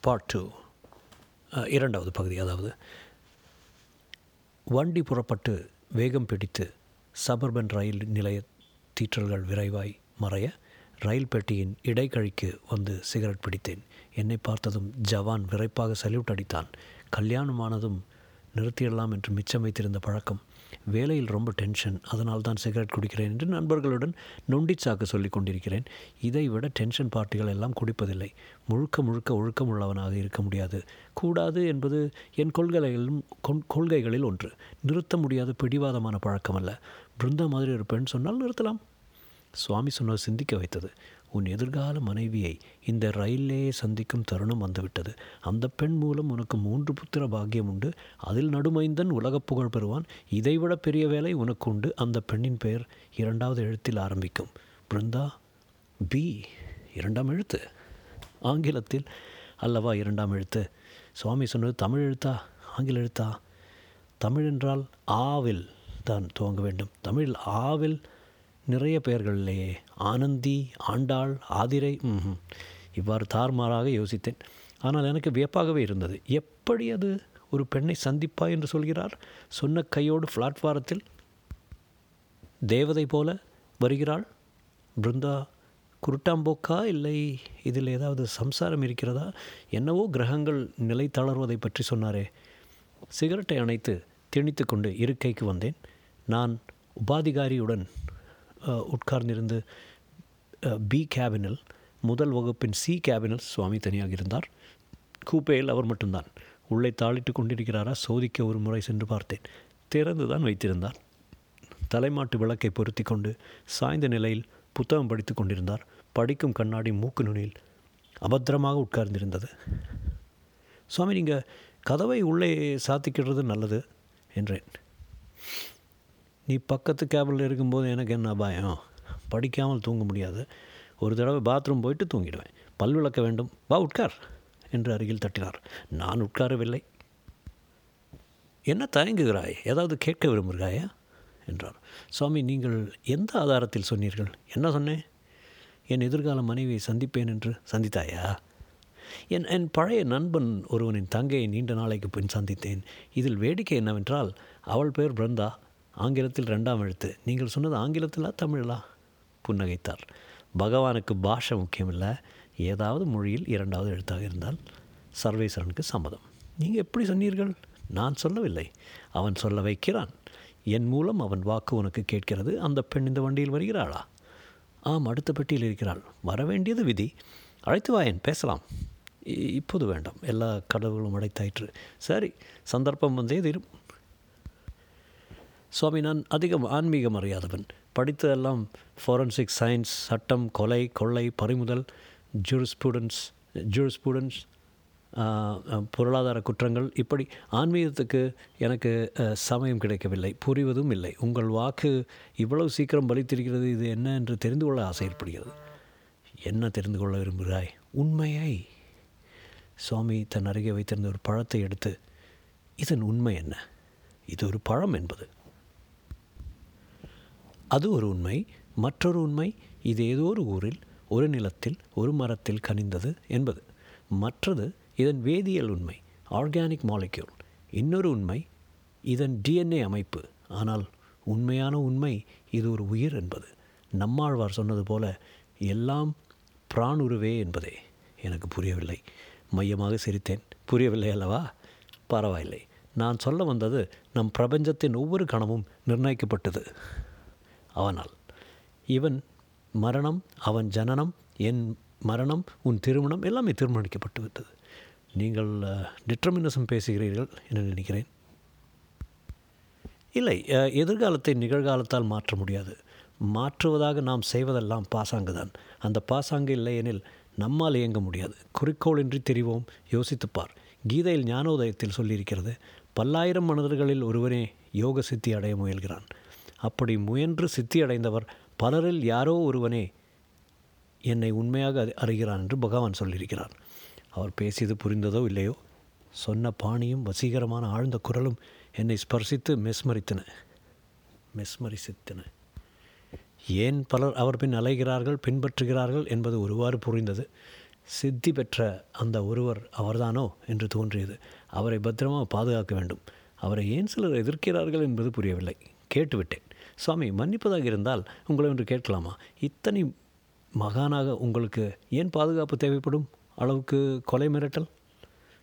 Part two இரண்டாவது பகுதி அதாவது வண்டி புறப்பட்டு வேகம் பிடித்து சபர்பன் ரயில் நிலைய தீற்றல்கள் விரைவாய் மறைய ரயில் பெட்டியின் இடைக்கழிக்கு வந்து சிகரெட் பிடித்தேன். என்னை பார்த்ததும் ஜவான் விரைப்பாக சல்யூட் அடித்தான். கல்யாணமானதும் நிறுத்திடலாம் என்று மிச்சம் வைத்திருந்த பழக்கம் வேலையில் ரொம்ப டென்ஷன் அதனால் தான் சிகரெட் குடிக்கிறேன் என்று நண்பர்களுடன் நொண்டிச்சாக்கு சொல்லி கொண்டிருக்கிறேன். இதை விட டென்ஷன் பார்ட்டிகள் எல்லாம் குடிப்பதில்லை. முழுக்க முழுக்க ஒழுக்கம் உள்ளவனாக இருக்க முடியாது. கூடாது என்பது என் கொள்கைகளிலும் கொள்கைகளில் ஒன்று. நிறுத்த முடியாத பிடிவாதமான பழக்கம் அல்ல பிருந்தா மாதிரி ஒரு பெண் சொன்னால் நிறுத்தலாம். சுவாமி சொன்னது சிந்திக்க வைத்தது. உன் எதிர்கால மனைவியை இந்த ரயிலே சந்திக்கும் தருணம் வந்துவிட்டது. அந்த பெண் மூலம் உனக்கு மூன்று புத்திர பாக்கியம் உண்டு. அதில் நடுமைந்தன் உலகப் புகழ் பெறுவான். இதைவிட பெரிய வேலை உனக்கு உண்டு. அந்த பெண்ணின் பெயர் இரண்டாவது எழுத்தில் ஆரம்பிக்கும். பிருந்தா பி இரண்டாம் எழுத்து. ஆங்கிலத்தில் அல்லவா இரண்டாம் எழுத்து. சுவாமி சொன்னது தமிழ் எழுத்தா? ஆங்கில எழுத்தா? தமிழ் என்றால் ஆவில் தான் துவங்க வேண்டும். தமிழில் ஆவில் நிறைய பெயர்கள் இல்லையே ஆனந்தி ஆண்டாள் ஆதிரை இவ்வாறு தார்மாறாக யோசித்தேன். ஆனால் எனக்கு வியப்பாகவே இருந்தது. எப்படி அது ஒரு பெண்ணை சந்திப்பா என்று சொல்கிறார்? சொன்ன கையோடு பிளாட்வாரத்தில் தேவதை போல வருகிறாள். பிருந்தா குருட்டாம்போக்கா இல்லை? இதில் ஏதாவது சம்சாரம் இருக்கிறதா? என்னவோ கிரகங்கள் நிலை தளர்வதை பற்றி சொன்னாரே. சிகரெட்டை அணைத்து திணித்து கொண்டு இருக்கைக்கு வந்தேன். நான் உபாதிகாரியுடன் உட்கார்ந்திருந்து பி கேபினில் முதல் வகுப்பின் சி கேபினில் சுவாமி தனியாக இருந்தார். கூப்பையில் அவர் மட்டும்தான். உள்ளே தாளிட்டு கொண்டிருக்கிறாரா? சோதிக்க ஒரு முறை சென்று பார்த்தேன். திறந்து தான் வைத்திருந்தார். தலைமாட்டு விளக்கை பொருத்தி கொண்டு சாய்ந்த நிலையில் புத்தகம் படித்து கொண்டிருந்தார். படிக்கும் கண்ணாடி மூக்கு நுனியில் அபத்திரமாக உட்கார்ந்திருந்தது. சுவாமி நீங்கள் கதவை உள்ளே சாத்திக்கிறது நல்லது என்றேன். நீ பக்கத்து கேபிளில் இருக்கும்போது எனக்கு என்ன பயம்? படிக்காமல் தூங்க முடியாது. ஒரு தடவை பாத்ரூம் போயிட்டு தூங்கிடுவேன். பல் விளக்க வேண்டும். வா உட்கார் என்று அருகில் தட்டினார். நான் உட்காரவில்லை. என்ன தயங்குகிறாய்? ஏதாவது கேட்க விரும்புகிறாயா? என்றார். சுவாமி நீங்கள் எந்த ஆதாரத்தில் சொன்னீர்கள்? என்ன சொன்னேன்? என் எதிர்கால மனைவியை சந்திப்பேன் என்று சந்தித்தாயா? என் என் பழைய நண்பன் ஒருவனின் தங்கையை நீண்ட நாளைக்கு பின் சந்தித்தேன். இதில் வேடிக்கை என்னவென்றால் அவள் பேர் பிருந்தா. ஆங்கிலத்தில் ரெண்டாம் எழுத்து. நீங்கள் சொன்னது ஆங்கிலத்திலா தமிழா புன்னகைத்தார். பகவானுக்கு பாஷை முக்கியமில்லை. ஏதாவது மொழியில் இரண்டாவது எழுத்தாக இருந்தால் சர்வேஸ்வரனுக்கு சம்மதம். நீங்கள் எப்படி சொன்னீர்கள்? நான் சொல்லவில்லை. அவன் சொல்ல வைக்கிறான். என் மூலம் அவன் வாக்கு உனக்கு கேட்கிறது. அந்த பெண் இந்த வண்டியில் வருகிறாளா? ஆம் அடுத்த பெட்டியில் இருக்கிறாள். வரவேண்டியது விதி. அழைத்து வாயன் பேசலாம். இ- இப்போது வேண்டாம். எல்லா கடவுளும் அடைத்தாயிற்று. சரி சந்தர்ப்பம் வந்தே தீரும். சுவாமி நான் அதிகம் ஆன்மீகம் அறியாதவன். படித்ததெல்லாம் ஃபாரன்சிக் சயின்ஸ் சட்டம் கொலை கொள்ளை பறிமுதல் ஜூரிஸ்பூடன்ஸ் ஜூரிஸ்பூடன்ஸ் பொருளாதார குற்றங்கள். இப்படி ஆன்மீகத்துக்கு எனக்கு சமயம் கிடைக்கவில்லை. புரிவதும் இல்லை. உங்கள் வாக்கு இவ்வளவு சீக்கிரம் பலித்திருக்கிறது இது என்ன என்று தெரிந்து கொள்ள ஆசை ஏற்படுகிறது. என்ன தெரிந்து கொள்ள விரும்புகிறாய்? உண்மையை. சுவாமி தன் அருகே வைத்திருந்த ஒரு பழத்தை எடுத்து இதன் உண்மை என்ன? இது ஒரு பழம் என்பது. அது ஒரு உண்மை மற்றொரு உண்மை இது ஏதோ ஒரு ஊரில் ஒரு நிலத்தில் ஒரு மரத்தில் கனிந்தது என்பது. மற்றது இதன் வேதியியல் உண்மை ஆர்கானிக் மாலிக்யூல். இன்னொரு உண்மை இதன் டிஎன்ஏ அமைப்பு. ஆனால் உண்மையான உண்மை இது ஒரு உயிர் என்பது. நம்மாழ்வார் சொன்னது போல எல்லாம் பிராணுருவே என்பதே. எனக்கு புரியவில்லை. மையமாக சிரித்தேன். புரியவில்லை அல்லவா? பரவாயில்லை. நான் சொல்ல வந்தது நம் பிரபஞ்சத்தின் ஒவ்வொரு கணமும் நிர்ணயிக்கப்பட்டது. அவனால். இவன் மரணம் அவன் ஜனனம் என் மரணம் உன் திருமணம் எல்லாமே தீர்மானிக்கப்பட்டு விட்டது. நீங்கள் டிட்டர்மினிசம் பேசுகிறீர்கள் என்று நினைக்கிறேன். இல்லை எதிர்காலத்தை நிகழ்காலத்தால் மாற்ற முடியாது. மாற்றுவதாக நாம் செய்வதெல்லாம் பாசாங்கு தான் அந்த பாசாங்கு இல்லையெனில் நம்மால் இயங்க முடியாது. குறிக்கோளின்றி தெரிவோம் யோசித்துப்பார். கீதையில் ஞானோதயத்தில் சொல்லியிருக்கிறது பல்லாயிரம் மனிதர்களில் ஒருவனே யோக சித்தி அடைய முயல்கிறான். அப்படி முயன்று சித்தி அடைந்தவர் பலரில் யாரோ ஒருவனே என்னை உண்மையாக அறி- அறிகிறான் என்று பகவான் சொல்லியிருக்கிறார். அவர் பேசியது புரிந்ததோ இல்லையோ? சொன்ன பாணியும் வசீகரமான ஆழ்ந்த குரலும் என்னை ஸ்பர்சித்து மெஸ்மரித்தன. மெஸ்மரிசித்தன. ஏன் பலர் அவர் பின் அலைகிறார்கள் பின்பற்றுகிறார்கள் என்பது ஒருவாறு புரிந்தது. சித்தி பெற்ற அந்த ஒருவர் அவர்தானோ என்று தோன்றியது. அவரை பத்திரமாக பாதுகாக்க வேண்டும். அவரை ஏன் சிலர் எதிர்க்கிறார்கள் என்பது புரியவில்லை. கேட்டுவிட்டேன். சுவாமி மன்னிப்பதாக இருந்தால் உங்களை ஒன்று கேட்கலாமா? இத்தனை மகானாக உங்களுக்கு ஏன் பாதுகாப்பு தேவைப்படும்? அளவுக்கு கொலை மிரட்டல்?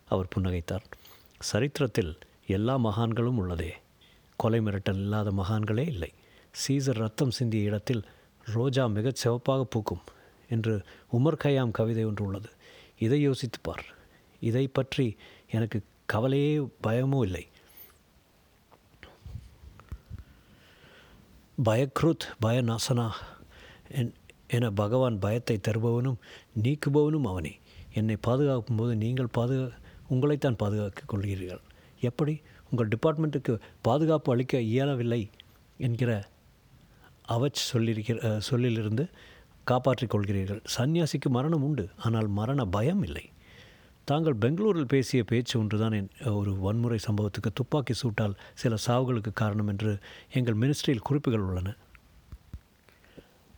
அவர் புன்னகைத்தார். சரித்திரத்தில் எல்லா மகான்களும் உள்ளதே. கொலை மிரட்டல் இல்லாத மகான்களே இல்லை. சீசர் ரத்தம் சிந்திய இடத்தில் ரோஜா மிகச் சிவப்பாக பூக்கும் என்று உமர் கயாம் கவிதை ஒன்று உள்ளது. இதை யோசித்துப்பார் இதை பற்றி எனக்கு கவலையே பயமோ இல்லை. பயக்ருத் பயநாசனா என் என பகவான் பயத்தை தருபவனும் நீக்குபவனும் அவனே. என்னை பாதுகாக்கும் போது நீங்கள் பாதுகா உங்களைத்தான் பாதுகாக்க கொள்கிறீர்கள். எப்படி? உங்கள் டிபார்ட்மெண்ட்டுக்கு பாதுகாப்பு அளிக்க இயலவில்லை என்கிற அவச் சொல்லியிருக்கிற சொல்லிலிருந்து காப்பாற்றிக் கொள்கிறீர்கள். சந்நியாசிக்கு மரணம் உண்டு ஆனால் மரண பயம் இல்லை. தாங்கள் பெங்களூரில் பேசிய பேச்சு ஒன்றுதான் என் ஒரு வன்முறை சம்பவத்துக்கு துப்பாக்கி சூட்டால் சில சாவுகளுக்கு காரணம் என்று எங்கள் மினிஸ்ட்ரியில் குறிப்புகள் உள்ளன.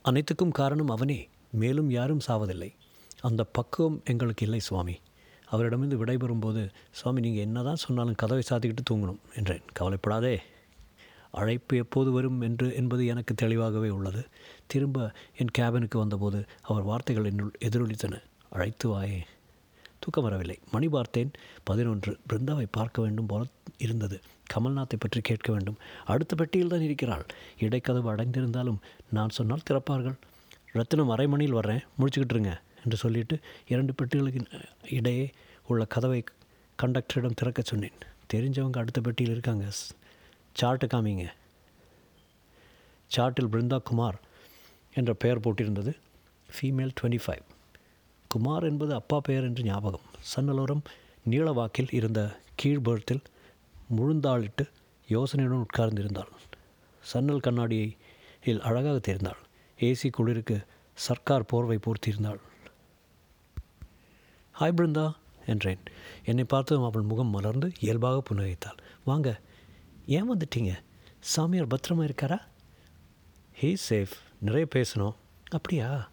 அனைத்துக்கும் காரணம் அவனே மேலும் யாரும் சாவதில்லை. அந்த பக்குவம் எங்களுக்கு இல்லை சுவாமி. அவரிடமிருந்து விடைபெறும்போது சுவாமி நீங்கள் என்னதான் சொன்னாலும் கதவை சாத்திக்கிட்டு தூங்கணும் என்றேன். கவலைப்படாதே. அழைப்பு எப்போது வரும் என்று என்பது எனக்கு தெளிவாகவே உள்ளது. திரும்ப என் கேபினுக்கு வந்தபோது அவர் வார்த்தைகள் என்னுள் எதிரொலித்தன. அழைத்து வாயே. தூக்கம் வரவில்லை. மணி பார்த்தேன். பதினொன்று. பிருந்தாவை பார்க்க வேண்டும் போல இருந்தது. கமல்நாத்தை பற்றி கேட்க வேண்டும். அடுத்த பெட்டியில் தான் இருக்கிறாள். இடைக்கதவு அடைந்திருந்தாலும் நான் சொன்னால் திறப்பார்கள். ரத்தினம் அரை மணியில் வர்றேன் முடிச்சுக்கிட்டுருங்க என்று சொல்லிட்டு இரண்டு பெட்டிகளுக்கு இடையே உள்ள கதவை கண்டக்டரிடம் திறக்க சொன்னேன். தெரிஞ்சவங்க அடுத்த பெட்டியில் இருக்காங்க. சார்ட்டு காமிங்க. சார்ட்டில் பிருந்தா குமார் என்ற பெயர் போட்டிருந்தது. Female twenty five. குமார் என்பது அப்பா பெயர் என்று ஞாபகம். சன்னலோரம் நீளவாக்கில் இருந்த கீழ் முழுந்தாளிட்டு யோசனையுடன் உட்கார்ந்திருந்தாள். சன்னல் கண்ணாடியில் அழகாக தெரிந்தாள். ஏசி குளிருக்கு சர்க்கார் போர்வை போர்த்தியிருந்தாள். ஹாய் பிருந்தா என்றேன். என்னை பார்த்ததும் அவள் முகம் மலர்ந்து இயல்பாக புன்னகைத்தாள். வாங்க ஏன் வந்துட்டீங்க? சாமியார் பத்திரமா இருக்காரா? ஹீ சேஃப் நிறைய பேசணும். அப்படியா?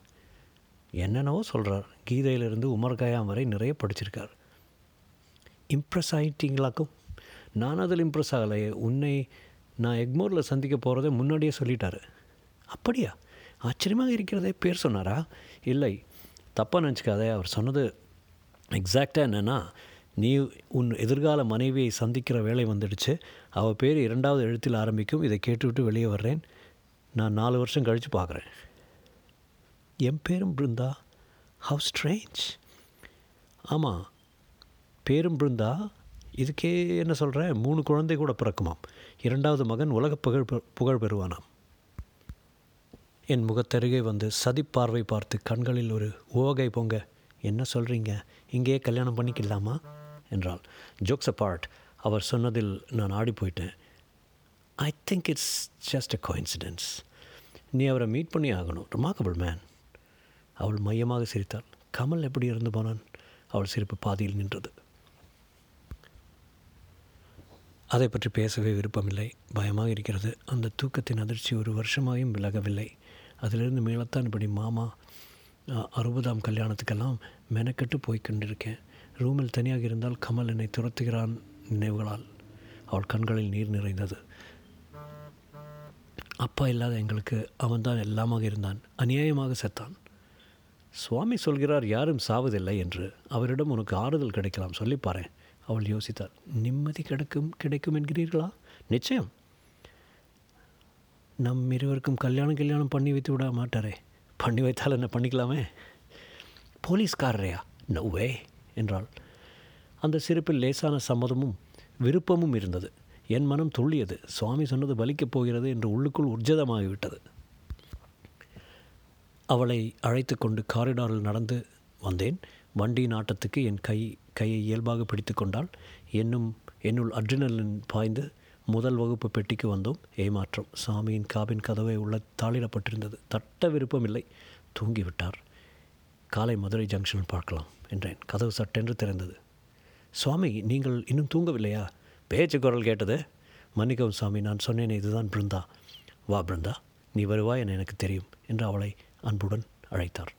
என்னென்னவோ சொல்கிறார் கீதையிலிருந்து உமர்காயாம் வரை நிறைய படிச்சிருக்கார். இம்ப்ரெஸ் ஆகிட்டீங்களாக்கும் நான் அதில் இம்ப்ரெஸ் ஆகலையே உன்னை நான் எக்மோரில் சந்திக்க போகிறதை முன்னாடியே சொல்லிட்டாரு. அப்படியா? ஆச்சரியமாக இருக்கிறதே பேர் சொன்னாரா? இல்லை. தப்பாக நினச்சிக்காதே. அவர் சொன்னது எக்ஸாக்டாக என்னென்னா நீ உன் எதிர்கால மனைவியை சந்திக்கிற வேலை வந்துடுச்சு. அவள் பேர் இரண்டாவது எழுத்தில் ஆரம்பிக்கும். இதை கேட்டுவிட்டு வெளியே வர்றேன். நான் நாலு வருஷம் கழித்து பார்க்குறேன். என் பேரும் பிருந்தா. ஹவு ஸ்ட்ரேஞ்ச் ஆமாம் பேரும் பிருந்தா. இதுக்கே என்ன சொல்கிறேன் மூணு குழந்தை கூட பிறக்குமாம். இரண்டாவது மகன் உலக புகழ் பெ- புகழ் பெறுவானாம். என் முகத்தருகே வந்து சதிப்பார்வை பார்த்து கண்களில் ஒரு ஓகை பொங்க என்ன சொல்கிறீங்க இங்கேயே கல்யாணம் பண்ணிக்கலாமா? என்றாள். ஜோக்ஸ் அப்பார்ட் அவர் சொன்னதில் நான் ஆடி போயிட்டேன் I think it's just a coincidence நீ அவரை மீட் பண்ணி ஆகணும். ரிமார்க்கபிள் மேன் அவள் மையமாக சிரித்தாள். கமல் எப்படி இறந்து போனான்? அவள் சிரிப்பு பாதியில் நின்றது. அதை பற்றி பேசவே விருப்பமில்லை. பயமாக இருக்கிறது. அந்த தூக்கத்தின் அதிர்ச்சி ஒரு வருஷமாயும் விலகவில்லை. அதிலிருந்து மேலத்தான் இப்படி மாமா அறுபதாம் கல்யாணத்துக்கெல்லாம் மெனக்கெட்டு போய் கொண்டிருக்கேன். ரூமில் தனியாக இருந்தால் கமல் என்னை துரத்துகிறான் நினைவுகளால். அவள் கண்களில் நீர் நிறைந்தது. அப்பா இல்லாத எங்களுக்கு அவன்தான் எல்லாமாக இருந்தான். அநியாயமாக செத்தான். சுவாமி சொல்கிறார் யாரும் சாவதில்லை என்று அவரிடம் உனக்கு ஆறுதல் கிடைக்கலாம் சொல்லிப் அவள் யோசித்தாள். நிம்மதி கிடைக்கும் கிடைக்கும் என்கிறீர்களா? நிச்சயம். நம் இருவருக்கும் கல்யாணம் கல்யாணம் பண்ணி வைத்து விட மாட்டாரே. பண்ணி வைத்தால் என்ன பண்ணிக்கலாமே? போலீஸ்காரரையா? நவ்வே என்றாள். அந்த சிரிப்பில் லேசான சம்மதமும் விருப்பமும் இருந்தது. என் மனம் துள்ளியது. சுவாமி சொன்னது பலிக்கப் போகிறது என்று உள்ளுக்குள் உர்ஜதமாகிவிட்டது. அவளை அழைத்து கொண்டு காரிடாரில் நடந்து வந்தேன். வண்டியின் ஆட்டத்துக்கு என் கை கையை இயல்பாக பிடித்து கொண்டாள். என்னும் என்னுள் அட்ரினலின் பாய்ந்து முதல் வகுப்பு பெட்டிக்கு வந்தோம். ஏமாற்றம். சாமியின் காபின் கதவை உள்ள தாளிடப்பட்டிருந்தது. தட்ட விருப்பமில்லை. தூங்கிவிட்டார். காலை மதுரை ஜங்ஷனில் பார்க்கலாம் என்றேன். கதவு சட்டென்று திறந்தது. சுவாமி நீங்கள் இன்னும் தூங்கவில்லையா? பேச்சு குரல் கேட்டது. மன்னிக்கவும் சாமி நான் சொன்னேனே இதுதான் பிருந்தா. வா பிருந்தா நீ வருவாய் என எனக்கு தெரியும் என்று அவளை அன்புடன் அழைத்தார்.